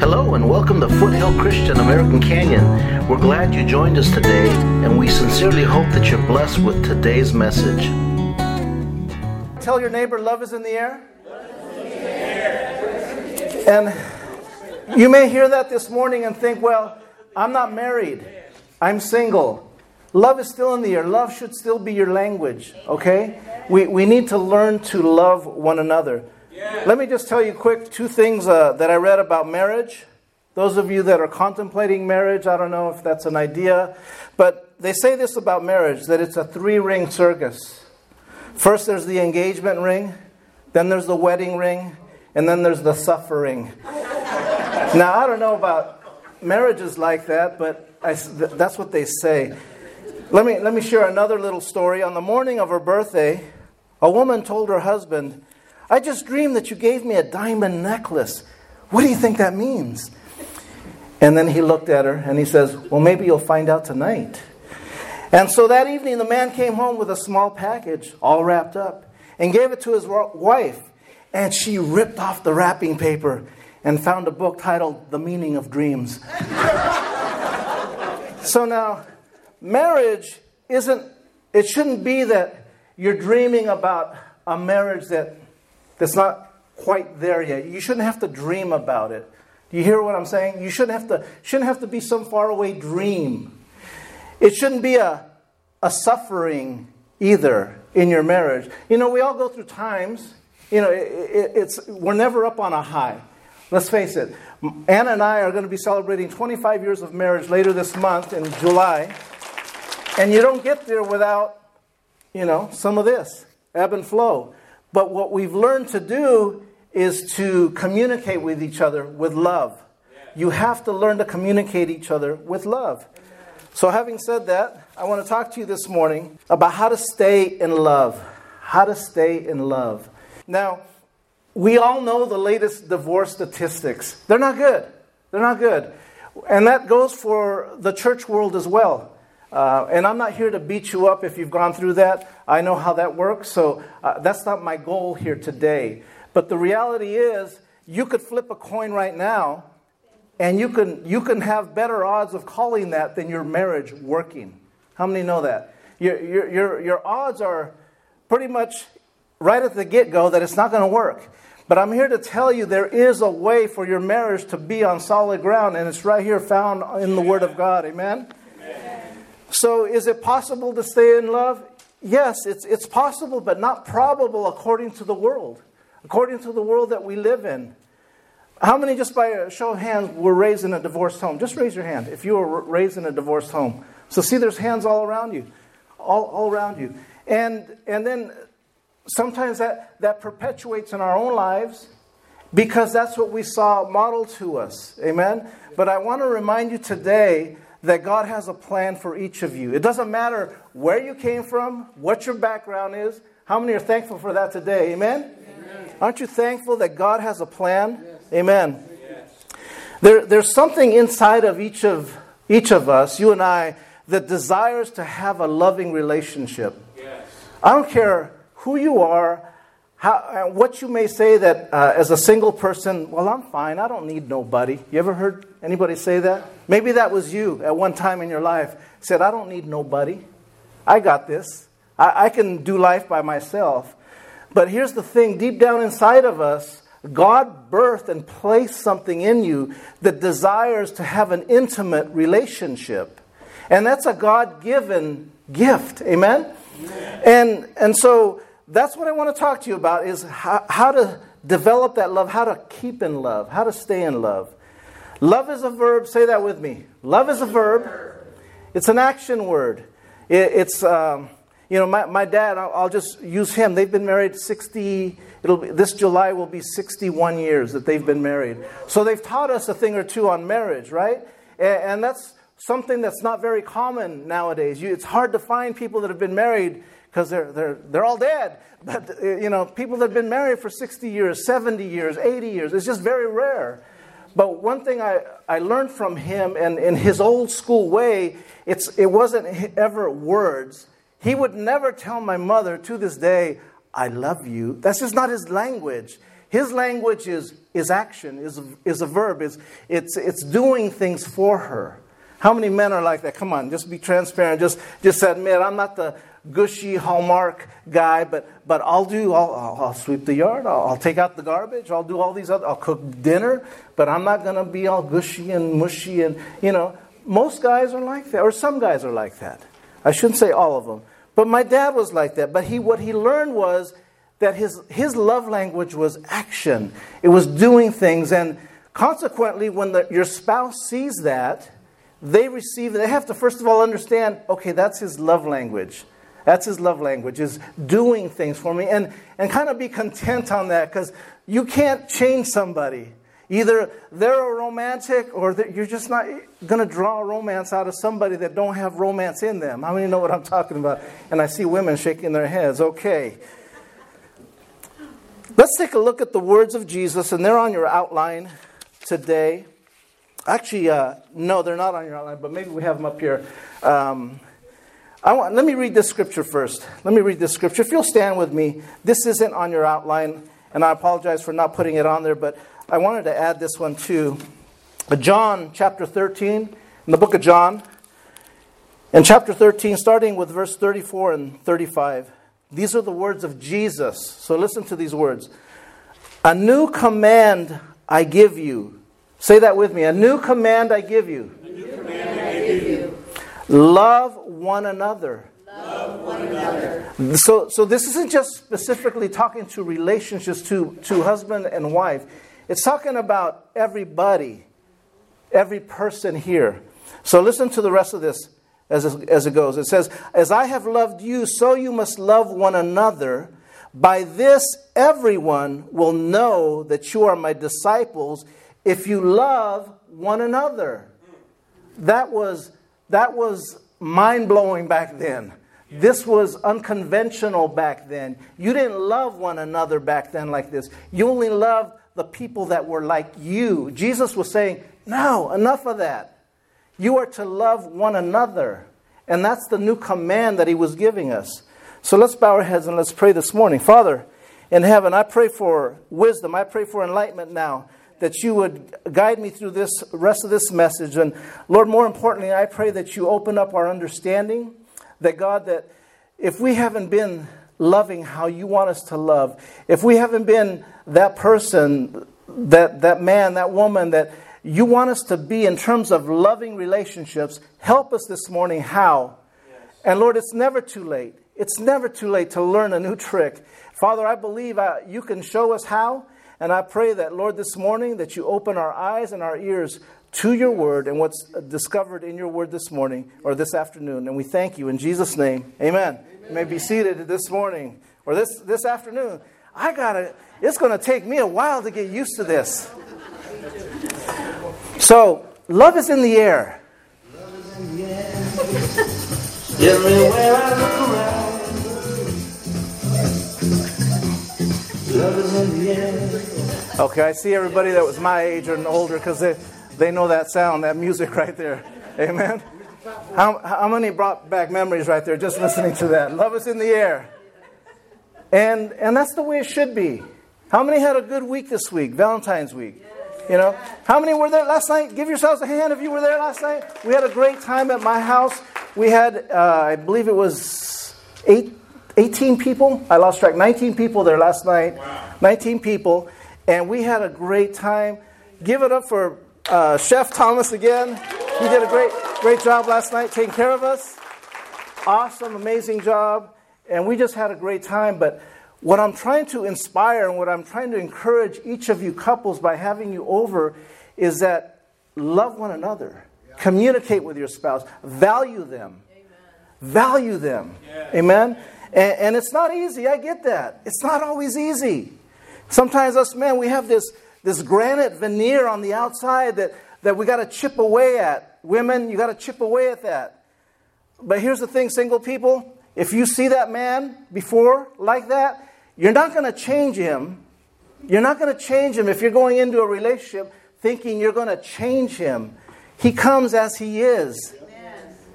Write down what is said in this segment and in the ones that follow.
Hello and welcome to Foothill Christian American Canyon. We're glad you joined us today, and we sincerely hope that you're blessed with today's message. Tell your neighbor, love is in the air. And you may hear that this morning and think, well, I'm not married, I'm single. Love is still in the air. Love should still be your language, okay? We, we need to learn to love one another. Let me just tell you quick two things uh, that I read about marriage. Those of you that are contemplating marriage, I don't know if that's an idea, but they say this about marriage that it's a three ring circus. First, there's the engagement ring, then there's the wedding ring, and then there's the suffering. now, I don't know about marriages like that, but I, that's what they say. Let me, let me share another little story. On the morning of her birthday, a woman told her husband, I just dreamed that you gave me a diamond necklace. What do you think that means? And then he looked at her and he says, Well, maybe you'll find out tonight. And so that evening, the man came home with a small package, all wrapped up, and gave it to his wife. And she ripped off the wrapping paper and found a book titled The Meaning of Dreams. so now, marriage isn't, it shouldn't be that you're dreaming about a marriage that that's not quite there yet. You shouldn't have to dream about it. Do you hear what I'm saying? You shouldn't have to, shouldn't have to be some faraway dream. It shouldn't be a, a suffering either in your marriage. You know, we all go through times, you know, it, it, it's, we're never up on a high. Let's face it. Anna and I are going to be celebrating 25 years of marriage later this month in July. And you don't get there without, you know, some of this ebb and flow. But what we've learned to do is to communicate with each other with love. You have to learn to communicate each other with love. So, having said that, I want to talk to you this morning about how to stay in love. How to stay in love. Now, we all know the latest divorce statistics. They're not good. They're not good. And that goes for the church world as well. Uh, and I'm not here to beat you up if you've gone through that. I know how that works, so uh, that's not my goal here today. But the reality is, you could flip a coin right now, and you can, you can have better odds of calling that than your marriage working. How many know that? Your, your, your, your odds are pretty much right at the get go that it's not going to work. But I'm here to tell you there is a way for your marriage to be on solid ground, and it's right here found in the Word of God. Amen? So, is it possible to stay in love? Yes, it's, it's possible, but not probable according to the world, according to the world that we live in. How many, just by a show of hands, were raised in a divorced home? Just raise your hand if you were raised in a divorced home. So, see, there's hands all around you, all, all around you. And, and then sometimes that, that perpetuates in our own lives because that's what we saw modeled to us. Amen? But I want to remind you today that God has a plan for each of you. It doesn't matter where you came from, what your background is. How many are thankful for that today? Amen? Amen. Aren't you thankful that God has a plan? Yes. Amen. Yes. There, there's something inside of each of each of us, you and I, that desires to have a loving relationship. Yes. I don't care who you are, how, uh, what you may say that uh, as a single person, well, I'm fine. I don't need nobody. You ever heard anybody say that? Maybe that was you at one time in your life. Said, I don't need nobody. I got this. I, I can do life by myself. But here's the thing deep down inside of us, God birthed and placed something in you that desires to have an intimate relationship. And that's a God given gift. Amen? Amen? And, and so that's what I want to talk to you about is how, how to develop that love, how to keep in love, how to stay in love. Love is a verb. Say that with me. Love is a verb. It's an action word. It, it's, um, you know, my, my dad, I'll, I'll, just use him. They've been married 60, it'll be, this July will be 61 years that they've been married. So they've taught us a thing or two on marriage, right? And, and that's something that's not very common nowadays. You, it's hard to find people that have been married because they're, they're, they're all dead. But, you know, people that have been married for 60 years, 70 years, 80 years, it's just very rare. But one thing I, I learned from him, and in his old school way, it's, it wasn't ever words. He would never tell my mother to this day, I love you. That's just not his language. His language is, is action, is, is a verb, is, it's, it's doing things for her. How many men are like that? Come on, just be transparent. Just, just admit, I'm not the gushy Hallmark guy, but, but I'll do, I'll, I'll, sweep the yard, I'll, I'll, take out the garbage, I'll do all these other, I'll cook dinner, but I'm not going to be all gushy and mushy and, you know, most guys are like that, or some guys are like that. I shouldn't say all of them. But my dad was like that. But he, what he learned was that his, his love language was action, it was doing things. And consequently, when the, your spouse sees that, they receive, they have to first of all understand okay, that's his love language. That's his love language, is doing things for me. And, and kind of be content on that because you can't change somebody. Either they're a romantic or you're just not going to draw romance out of somebody that don't have romance in them. How many know what I'm talking about? And I see women shaking their heads. Okay. Let's take a look at the words of Jesus, and they're on your outline today. Actually, uh, no, they're not on your outline, but maybe we have them up here. Um, want, let me read this scripture first. Let me read this scripture. If you'll stand with me, this isn't on your outline, and I apologize for not putting it on there, but I wanted to add this one too. John chapter 13, in the book of John, in chapter 13, starting with verse 34 and 35. These are the words of Jesus. So listen to these words. A new command I give you. Say that with me. A new command I give you. Love one another. Love one another. So, so this isn't just specifically talking to relationships to, to husband and wife. It's talking about everybody, every person here. So listen to the rest of this as it, as it goes. It says, As I have loved you, so you must love one another. By this, everyone will know that you are my disciples if you love one another. That was, that was mind blowing back then. This was unconventional back then. You didn't love one another back then like this. You only loved the people that were like you. Jesus was saying, No, enough of that. You are to love one another. And that's the new command that he was giving us. So let's bow our heads and let's pray this morning. Father, in heaven, I pray for wisdom. I pray for enlightenment now that you would guide me through this rest of this message. And Lord, more importantly, I pray that you open up our understanding. That God, that if we haven't been loving how you want us to love, if we haven't been that person, that, that man, that woman that you want us to be in terms of loving relationships, help us this morning how. Yes. And Lord, it's never too late. It's never too late to learn a new trick. Father, I believe uh, you can show us how. And I pray that, Lord, this morning that you open our eyes and our ears to your word and what's discovered in your word this morning or this afternoon. And we thank you in Jesus' name. Amen. Amen. You may be seated this morning or this, this afternoon. I gotta, it's gonna take me a while to get used to this. So, love is in the air. Everywhere I look around, Okay, I see everybody that was my age and older because they, they know that sound, that music right there. Amen. How, how many brought back memories right there just listening to that? Love is in the air. And, and that's the way it should be. How many had a good week this week, Valentine's week? You know, how many were there last night? Give yourselves a hand if you were there last night. We had a great time at my house. We had, uh, I believe it was eight, 18 people. I lost track. 19 people there last night. Wow. 19 people. And we had a great time. Give it up for uh, Chef Thomas again. He did a great, great job last night taking care of us. Awesome, amazing job and we just had a great time. But what I'm trying to inspire and what I'm trying to encourage each of you couples by having you over is that love one another, yeah. communicate with your spouse, value them, Amen. value them. Yeah. Amen. And, and it's not easy. I get that. It's not always easy. Sometimes us men, we have this this granite veneer on the outside that, that we got to chip away at. Women, you got to chip away at that. But here's the thing, single people if you see that man before like that, you're not going to change him. You're not going to change him if you're going into a relationship thinking you're going to change him. He comes as he is.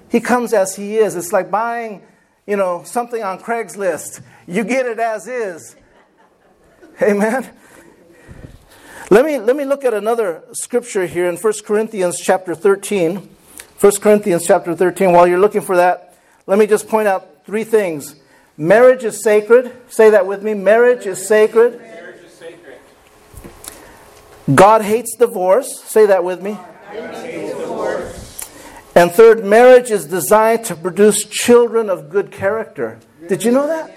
He comes as he is. It's like buying, you know, something on Craigslist. You get it as is. Amen. Let me, let me look at another scripture here in 1 Corinthians chapter 13. 1 Corinthians chapter 13. While you're looking for that, let me just point out three things. Marriage is sacred. Say that with me. Marriage is sacred. Marriage is sacred. God hates divorce. Say that with me. And third, marriage is designed to produce children of good character. Did you know that?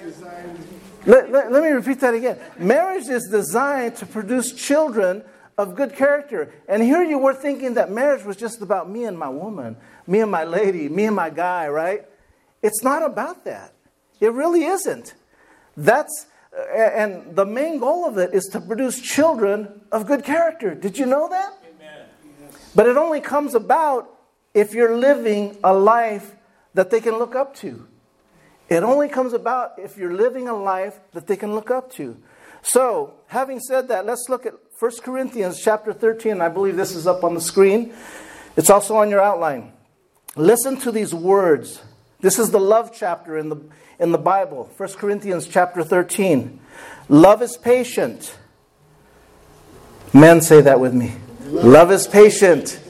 Let, let, let, me repeat that again. Marriage is designed to produce children of good character. And here you were thinking that marriage was just about me and my woman, me and my lady, me and my guy, right? It's not about that. It really isn't. That's and the main goal of it is to produce children of good character. Did you know that? Amen. But it only comes about if you're living a life that they can look up to. It only comes about if you're living a life that they can look up to. So, having said that, let's look at 1 Corinthians chapter 13. I believe this is up on the screen. It's also on your outline. Listen to these words. This is the love chapter in the, in the Bible, 1 Corinthians chapter 13. Love is patient. Men say that with me. Love, is patient.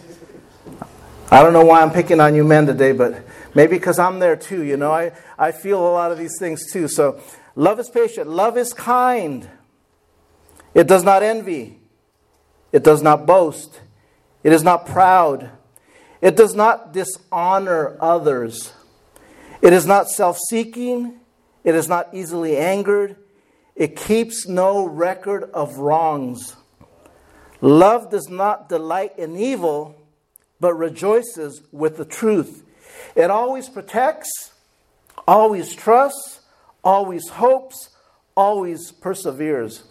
I don't know why I'm picking on you men today, but maybe because I'm there too. You know, I, I feel a lot of these things too. So, love is patient. Love is kind. It does not envy. It does not boast. It is not proud. It does not dishonor others. It is not self seeking. It is not easily angered. It keeps no record of wrongs. Love does not delight in evil, but rejoices with the truth. It always protects, always trusts, always hopes, always perseveres.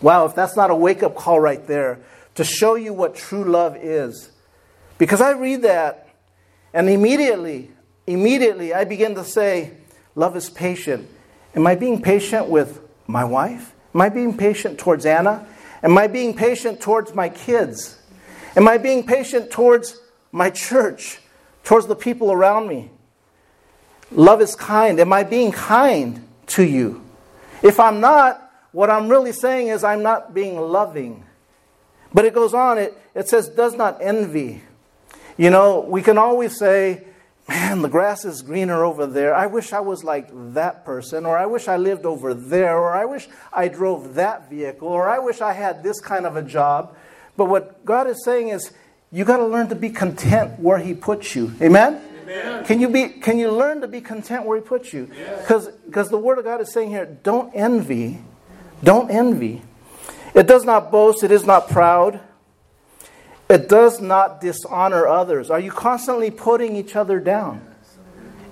Wow, if that's not a wake up call right there to show you what true love is. Because I read that and immediately immediately I begin to say, Love is patient. Am I being patient with my wife? Am I being patient towards Anna? Am I being patient towards my kids? Am I being patient towards my church, towards the people around me? Love is kind. Am I being kind to you? If I'm not, what I'm really saying is I'm not being loving. But it goes on, it, it says, does not envy. You know, we can always say, man, the grass is greener over there. I wish I was like that person, or I wish I lived over there, or I wish I drove that vehicle, or I wish I had this kind of a job. But what God is saying is, you got to learn to be content where He puts you. Amen? Amen. Can you be? Can you learn to be content where He puts you? Because yes. because the Word of God is saying here, don't envy, don't envy. It does not boast. It is not proud. It does not dishonor others. Are you constantly putting each other down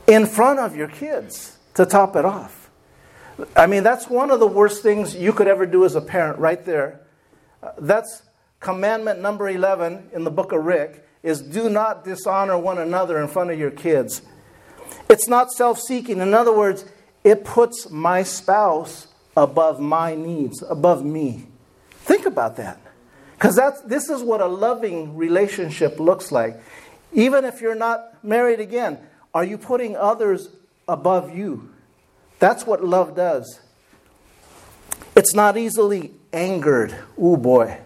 in front of your kids to top it off? I mean, that's one of the worst things you could ever do as a parent, right there. Uh, that's commandment number 11 in the book of Rick is do not dishonor one another in front of your kids. It's not self-seeking. In other words, it puts my spouse above my needs, above me. Think about that. Because this is what a loving relationship looks like. Even if you're not married again, are you putting others above you? That's what love does. It's not easily angered. Oh boy,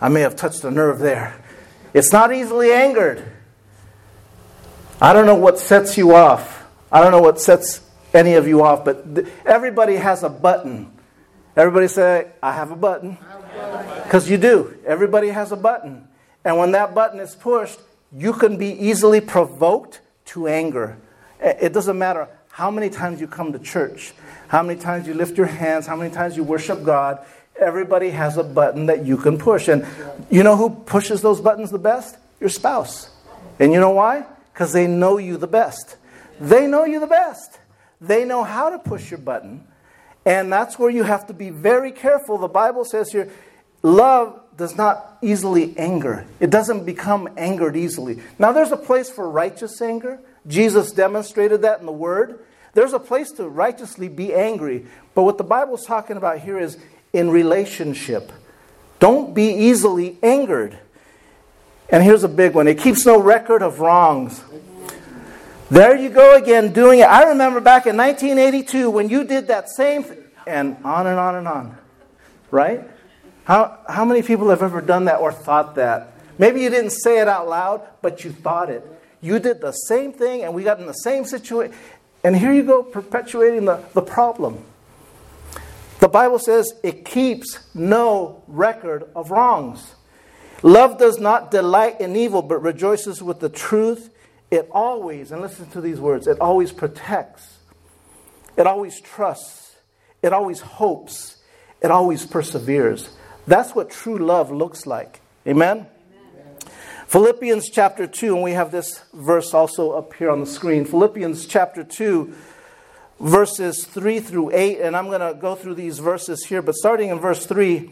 I may have touched a nerve there. It's not easily angered. I don't know what sets you off. I don't know what sets any of you off, but everybody has a button. Everybody say, I have a button. Because you do. Everybody has a button. And when that button is pushed, you can be easily provoked to anger. It doesn't matter how many times you come to church, how many times you lift your hands, how many times you worship God. Everybody has a button that you can push. And you know who pushes those buttons the best? Your spouse. And you know why? Because they know you the best. They know you the best. They know how to push your button. And that's where you have to be very careful. The Bible says here, love does not easily anger. It doesn't become angered easily. Now, there's a place for righteous anger. Jesus demonstrated that in the Word. There's a place to righteously be angry. But what the Bible's talking about here is in relationship. Don't be easily angered. And here's a big one it keeps no record of wrongs. There you go again doing it. I remember back in 1982 when you did that same thing, and on and on and on. Right? How, how many people have ever done that or thought that? Maybe you didn't say it out loud, but you thought it. You did the same thing, and we got in the same situation. And here you go, perpetuating the, the problem. The Bible says it keeps no record of wrongs. Love does not delight in evil, but rejoices with the truth. It always, and listen to these words, it always protects, it always trusts, it always hopes, it always perseveres. That's what true love looks like. Amen? Amen? Philippians chapter 2, and we have this verse also up here on the screen. Philippians chapter 2, verses 3 through 8, and I'm going to go through these verses here, but starting in verse 3.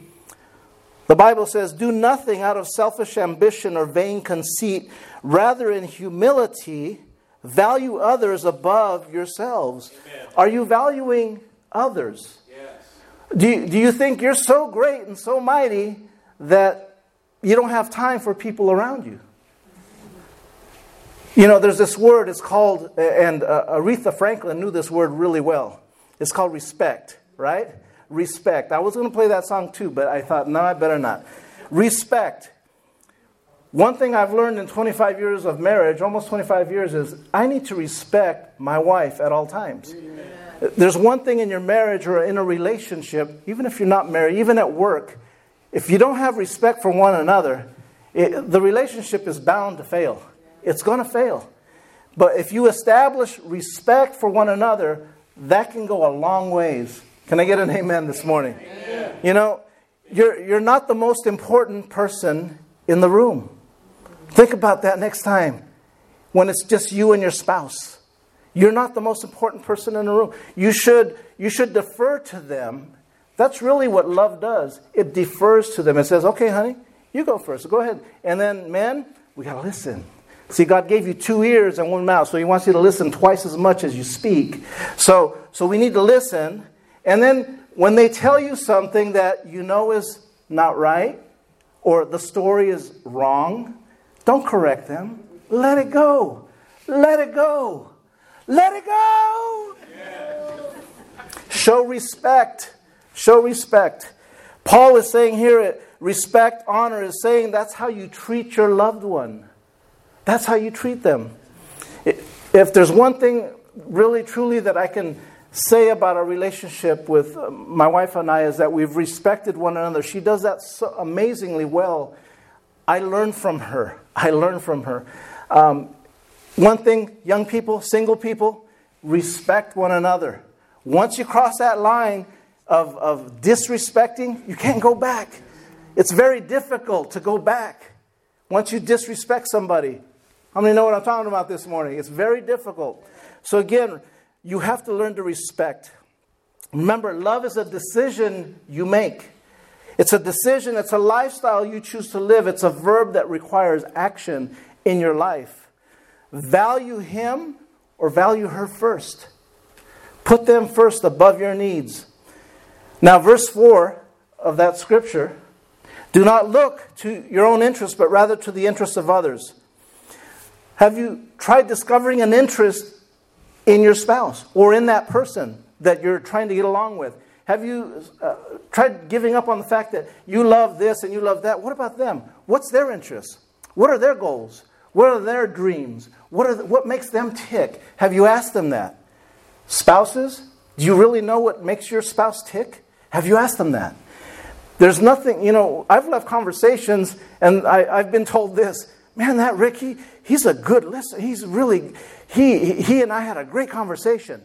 The Bible says, Do nothing out of selfish ambition or vain conceit. Rather, in humility, value others above yourselves. Amen. Are you valuing others? Yes. Do you, do you think you're so great and so mighty that you don't have time for people around you? You know, there's this word, it's called, and uh, Aretha Franklin knew this word really well. It's called respect, right? respect. I was going to play that song too, but I thought, no, I better not. Respect. One thing I've learned in 25 years of marriage, almost 25 years, is I need to respect my wife at all times. There's one thing in your marriage or in a relationship, even if you're not married, even at work, if you don't have respect for one another, it, the relationship is bound to fail. It's going to fail. But if you establish respect for one another, that can go a long ways can I get an amen this morning? Amen. You know, you're, you're not the most important person in the room. Think about that next time when it's just you and your spouse. You're not the most important person in the room. You should, you should defer to them. That's really what love does. It defers to them. It says, okay, honey, you go first. Go ahead. And then, men, we got to listen. See, God gave you two ears and one mouth, so He wants you to listen twice as much as you speak. So, so we need to listen and then when they tell you something that you know is not right or the story is wrong, don't correct them. Let it go. Let it go. Let it go. Show respect. Show respect. Paul is saying here, respect, honor is saying that's how you treat your loved one. That's how you treat them. If there's one thing really, truly that I can say about our relationship with uh, my wife and I is that we've respected one another. She does that so amazingly well. I learn from her. I learn from her. Um, one thing, young people, single people, respect one another. Once you cross that line of, of disrespecting, you can't go back. It's very difficult to go back once you disrespect somebody. How many know what I'm talking about this morning? It's very difficult. So, again, you have to learn to respect. Remember, love is a decision you make. It's a decision, it's a lifestyle you choose to live. It's a verb that requires action in your life. Value him or value her first. Put them first above your needs. Now, verse 4 of that scripture do not look to your own interests, but rather to the interests of others. Have you tried discovering an interest in your spouse or in that person that you're trying to get along with? Have you uh, tried giving up on the fact that you love this and you love that? What about them? What's their interests? What are their goals? What are their dreams? What, are the, what makes them tick? Have you asked them that? Spouses, do you really know what makes your spouse tick? Have you asked them that? There's nothing, you know, I've left conversations and I, have been told this man, that Ricky, he's a good listener. He's really, he, he and I had a great conversation.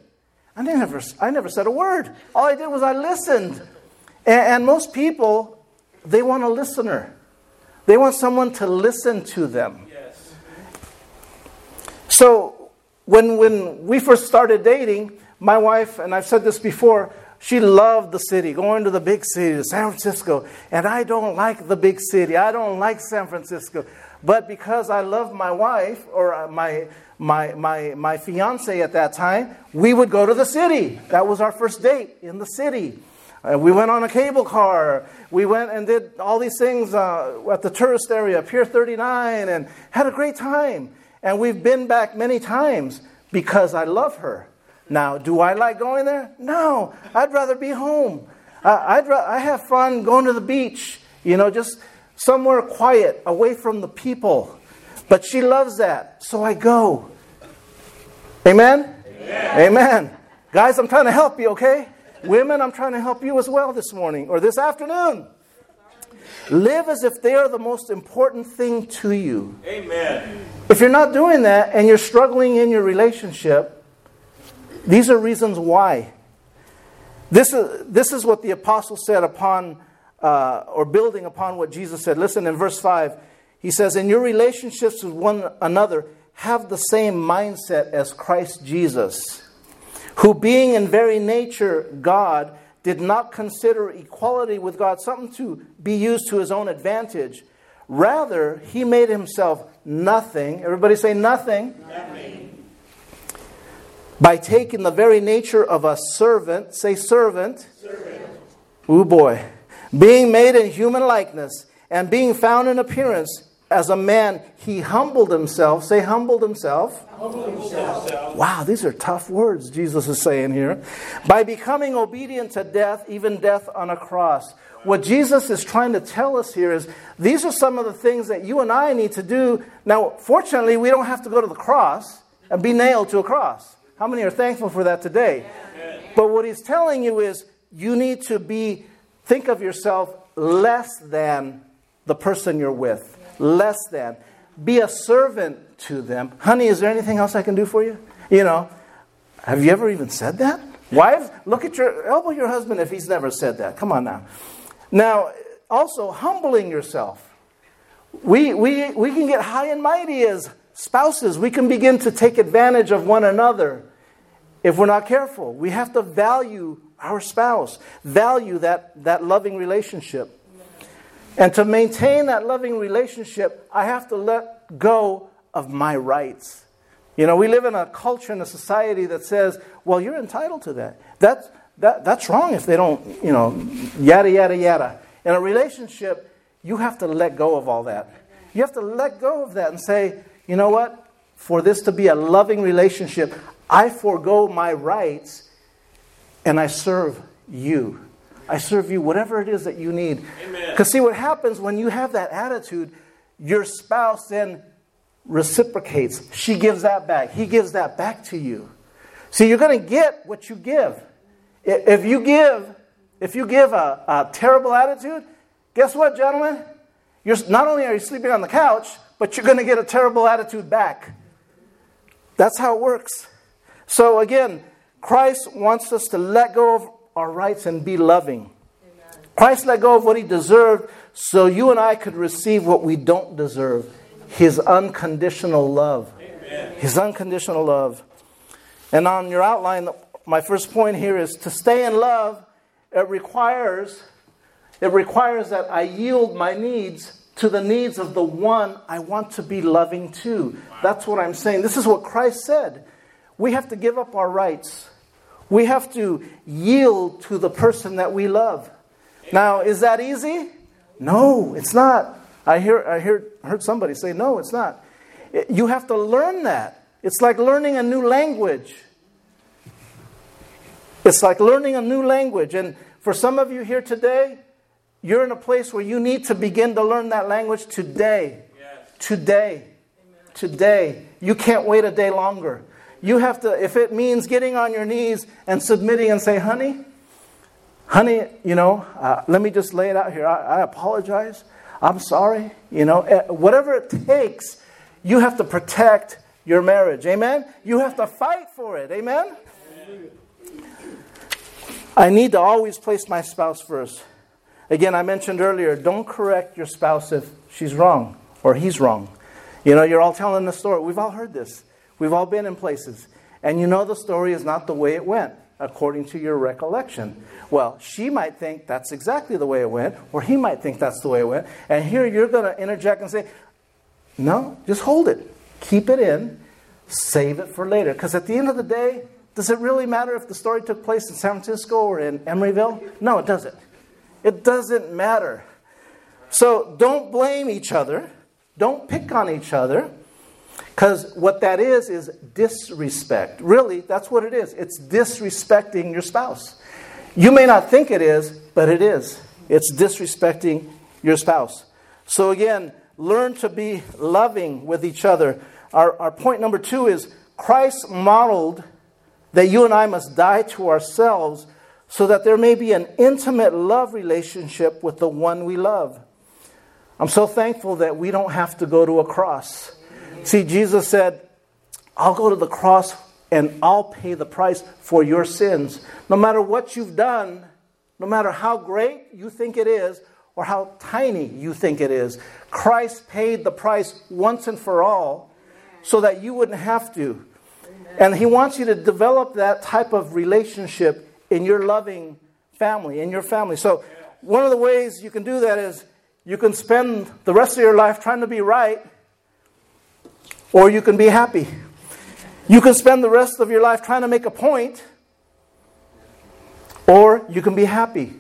I never, I never said a word. All I did was I listened. And, and most people, they want a listener. They want someone to listen to them. Yes. So when, when we first started dating, my wife, and I've said this before, she loved the city, going to the big city, San Francisco. And I don't like the big city. I don't like San Francisco. But because I loved my wife, or uh, my, my, my, my fiance at that time, we would go to the city. That was our first date in the city. Uh, we went on a cable car. We went and did all these things uh, at the tourist area, Pier 39, and had a great time. And we've been back many times because I love her. Now, do I like going there? No, I'd rather be home. Uh, I'd ra- I have fun going to the beach you know, just somewhere quiet, away from the people. But she loves that, so I go. Amen? Amen. Amen. Guys, I'm trying to help you, okay? Women, I'm trying to help you as well this morning or this afternoon. Live as if they are the most important thing to you. Amen. If you're not doing that and you're struggling in your relationship, these are reasons why. This is, this is what the apostle said upon, uh, or building upon what Jesus said. Listen in verse 5. He says, In your relationships with one another, have the same mindset as Christ Jesus who, being in very nature God, did not consider equality with God something to be used to his own advantage. Rather, he made himself nothing. Everybody say nothing. nothing. By taking the very nature of a servant. Say servant. Servant. Ooh boy. Being made in human likeness and being found in appearance as a man, he humbled himself. Say, humbled himself. humbled himself. Wow, these are tough words Jesus is saying here. By becoming obedient to death, even death on a cross. What Jesus is trying to tell us here is these are some of the things that you and I need to do. Now, fortunately, we don't have to go to the cross and be nailed to a cross. How many are thankful for that today? But what he's telling you is you need to be, think of yourself less than the person you're with less than. Be a servant to them. Honey, is there anything else I can do for you? You know, have you ever even said that? Wives, look at your, elbow your husband if he's never said that. Come on now. Now, also, humbling yourself. We, we, we can get high and mighty as spouses. We can begin to take advantage of one another if we're not careful. We have to value our spouse, value that, that loving relationship. And to maintain that loving relationship, I have to let go of my rights. You know, we live in a culture and a society that says, well, you're entitled to that. That's, that, that's wrong if they don't, you know, yada, yada, yada. In a relationship, you have to let go of all that. You have to let go of that and say, you know what? For this to be a loving relationship, I forego my rights and I serve you. I serve you whatever it is that you need. Because see what happens when you have that attitude, your spouse then reciprocates. She gives that back. He gives that back to you. See, you're going to get what you give. If you give, if you give a, a terrible attitude, guess what, gentlemen? You're, not only are you sleeping on the couch, but you're going to get a terrible attitude back. That's how it works. So again, Christ wants us to let go of our rights and be loving. Amen. Christ let go of what he deserved so you and I could receive what we don't deserve his unconditional love. Amen. His unconditional love. And on your outline, my first point here is to stay in love, it requires it requires that I yield my needs to the needs of the one I want to be loving to. That's what I'm saying. This is what Christ said. We have to give up our rights. We have to yield to the person that we love. Now, is that easy? No, it's not. I hear I hear heard somebody say no, it's not. You have to learn that. It's like learning a new language. It's like learning a new language and for some of you here today, you're in a place where you need to begin to learn that language today. Yes. Today. Amen. Today. You can't wait a day longer. You have to, if it means getting on your knees and submitting and say, honey, honey, you know, uh, let me just lay it out here. I, I apologize. I'm sorry. You know, eh, whatever it takes, you have to protect your marriage. Amen? You have to fight for it. Amen? Amen? I need to always place my spouse first. Again, I mentioned earlier, don't correct your spouse if she's wrong or he's wrong. You know, you're all telling the story. We've all heard this. We've all been in places. And you know the story is not the way it went, according to your recollection. Well, she might think that's exactly the way it went, or he might think that's the way it went. And here you're going to interject and say, no, just hold it. Keep it in. Save it for later. Because at the end of the day, does it really matter if the story took place in San Francisco or in Emeryville? No, it doesn't. It doesn't matter. So don't blame each other. Don't pick on each other. Because what that is, is disrespect. Really, that's what it is. It's disrespecting your spouse. You may not think it is, but it is. It's disrespecting your spouse. So, again, learn to be loving with each other. Our, our point number two is Christ modeled that you and I must die to ourselves so that there may be an intimate love relationship with the one we love. I'm so thankful that we don't have to go to a cross. See, Jesus said, I'll go to the cross and I'll pay the price for your sins. No matter what you've done, no matter how great you think it is or how tiny you think it is, Christ paid the price once and for all so that you wouldn't have to. And He wants you to develop that type of relationship in your loving family, in your family. So, one of the ways you can do that is you can spend the rest of your life trying to be right, or you can be happy. You can spend the rest of your life trying to make a point, or you can be happy.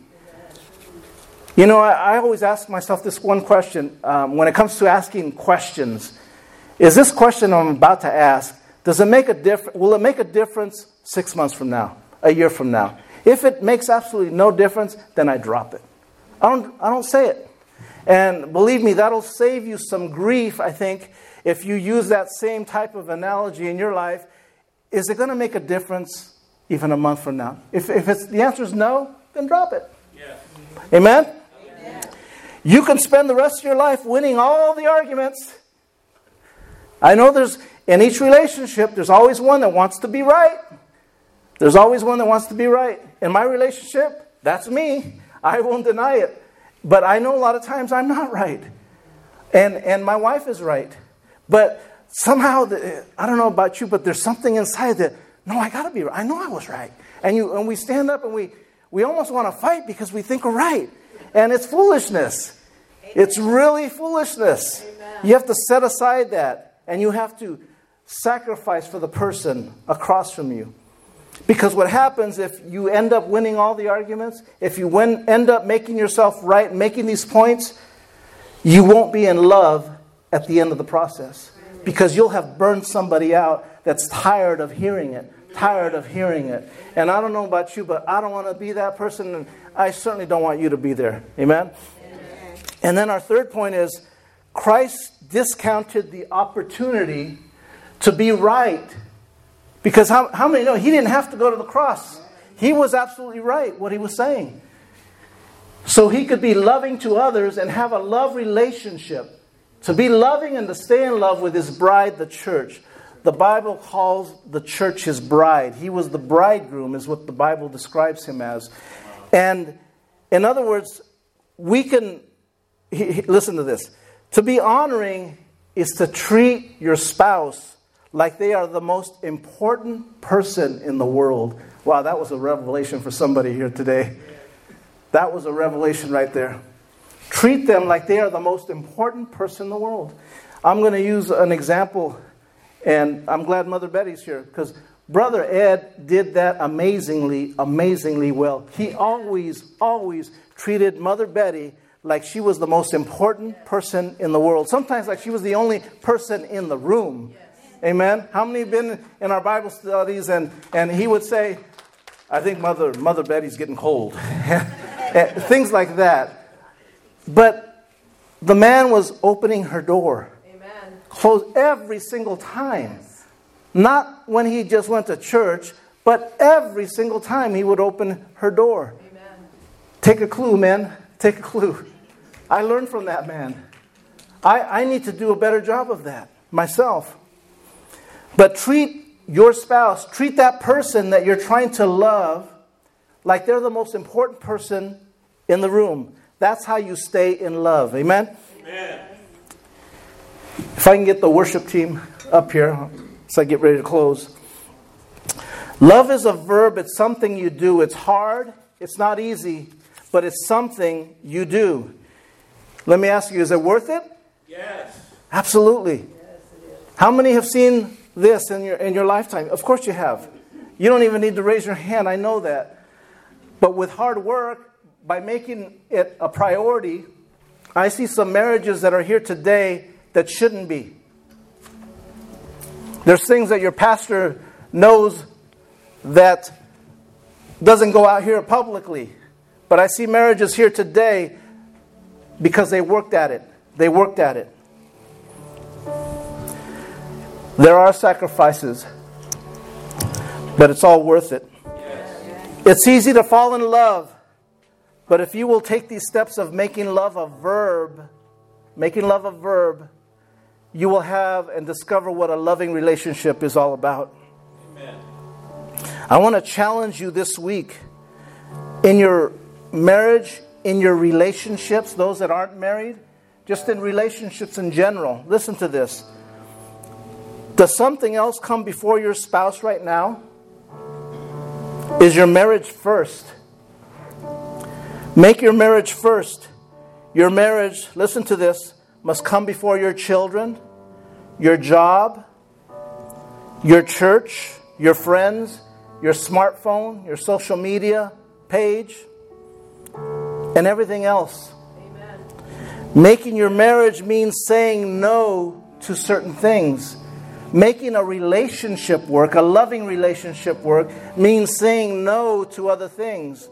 You know, I, I always ask myself this one question um, when it comes to asking questions. Is this question I'm about to ask, does it make a difference? Will it make a difference six months from now, a year from now? If it makes absolutely no difference, then I drop it. I don't, I don't say it. And believe me, that'll save you some grief, I think, if you use that same type of analogy in your life. Is it going to make a difference even a month from now? If, if it's, the answer is no, then drop it. Yeah. Amen? Amen? You can spend the rest of your life winning all the arguments. I know there's, in each relationship, there's always one that wants to be right. There's always one that wants to be right. In my relationship, that's me. I won't deny it. But I know a lot of times I'm not right. And, and my wife is right. But somehow, the, I don't know about you, but there's something inside that, no, I got to be right. I know I was right. And, you, and we stand up and we, we almost want to fight because we think we're right. And it's foolishness. It's really foolishness. You have to set aside that and you have to sacrifice for the person across from you. Because what happens if you end up winning all the arguments, if you win, end up making yourself right, making these points, you won't be in love at the end of the process. Because you'll have burned somebody out that's tired of hearing it, tired of hearing it. And I don't know about you, but I don't want to be that person, and I certainly don't want you to be there. Amen? Amen. And then our third point is Christ discounted the opportunity to be right because how, how many know he didn't have to go to the cross? He was absolutely right what he was saying. So he could be loving to others and have a love relationship. To be loving and to stay in love with his bride, the church. The Bible calls the church his bride. He was the bridegroom, is what the Bible describes him as. And in other words, we can, he, he, listen to this. To be honoring is to treat your spouse like they are the most important person in the world. Wow, that was a revelation for somebody here today. That was a revelation right there. Treat them like they are the most important person in the world. I'm going to use an example, and I'm glad Mother Betty's here because Brother Ed did that amazingly, amazingly well. He always, always treated Mother Betty like she was the most important person in the world. Sometimes like she was the only person in the room. Amen. How many have been in our Bible studies and, and he would say, I think Mother, Mother Betty's getting cold. Eh, things like that. But the man was opening her door. Amen. Closed every single time. Not when he just went to church, but every single time he would open her door. Amen. Take a clue, man. Take a clue. I learned from that man. I, I need to do a better job of that myself. But treat your spouse, treat that person that you're trying to love like they're the most important person in the room. That's how you stay in love. Amen? Amen. If I can get the worship team up here so I get ready to close. Love is a verb, it's something you do. It's hard, it's not easy, but it's something you do. Let me ask you, is it worth it? Yes. Absolutely. Yes, How many have seen this in your, in your lifetime? Of course you have. You don't even need to raise your hand, I know that. But with hard work, by making it a priority, I see some marriages that are here today that shouldn't be. There's things that your pastor knows that doesn't go out here publicly. But I see marriages here today because they worked at it. They worked at it. There are sacrifices, but it's all worth it. It's easy to fall in love, but if you will take these steps of making love a verb, making love a verb, you will have and discover what a loving relationship is all about. Amen. I want to challenge you this week in your marriage, in your relationships, those that aren't married, just in relationships in general. Listen to this. Does something else come before your spouse right now? Is your marriage first? Make your marriage first. Your marriage, listen to this, must come before your children, your job, your church, your friends, your smartphone, your social media page, and everything else. Amen. Making your marriage means saying no to certain things. Making a relationship work, a loving relationship work, means saying no to other things.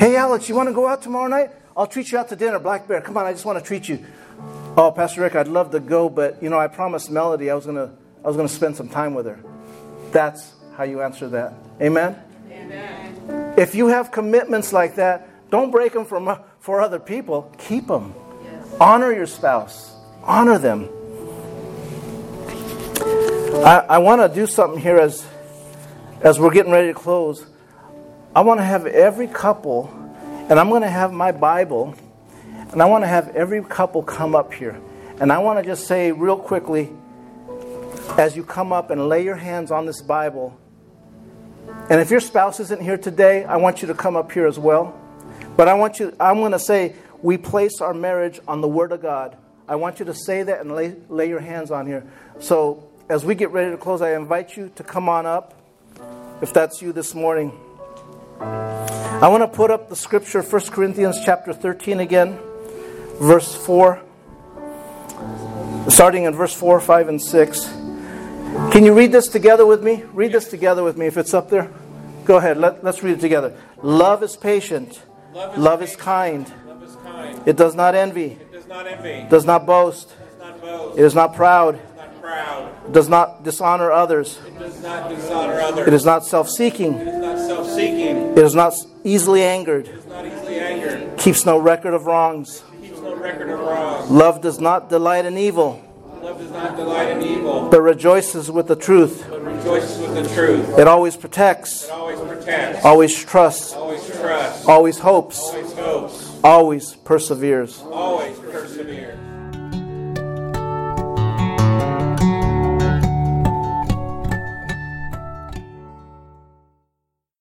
Hey, Alex, you want to go out tomorrow night? I'll treat you out to dinner, Black Bear. Come on, I just want to treat you. Oh, Pastor Rick, I'd love to go, but you know, I promised Melody I was gonna I was gonna spend some time with her. That's how you answer that. Amen. Amen. If you have commitments like that, don't break them from, uh, for other people. Keep them. Yes. Honor your spouse. Honor them. I, I want to do something here as as we're getting ready to close. I want to have every couple, and I'm going to have my Bible and I want to have every couple come up here. And I want to just say real quickly as you come up and lay your hands on this Bible. And if your spouse isn't here today, I want you to come up here as well. But I want you, I'm going to say, we place our marriage on the Word of God. I want you to say that and lay, lay your hands on here. So as we get ready to close, I invite you to come on up if that's you this morning. I want to put up the scripture, 1 Corinthians chapter 13 again verse 4, starting in verse 4, 5, and 6. Can you read this together with me? Read this together with me if it's up there. Go ahead, Let, us read it together. Love is patient, love is, love is, kind. love is kind. It does not envy, it does not, envy. Does not boast, does not boast. It is not proud. It is not proud. Does not dishonor others. It does not dishonor others. It is not self-seeking. It is not self-seeking. It is not easily angered. Not easily angered. Keeps no record of wrongs record of wrong. Love does not delight in evil. Love does not delight in evil. But rejoices with the truth. But rejoices with the truth. It always protects. It always protects. Always trusts. Always trusts. Always hopes. Always hopes. Always perseveres. Always perseveres.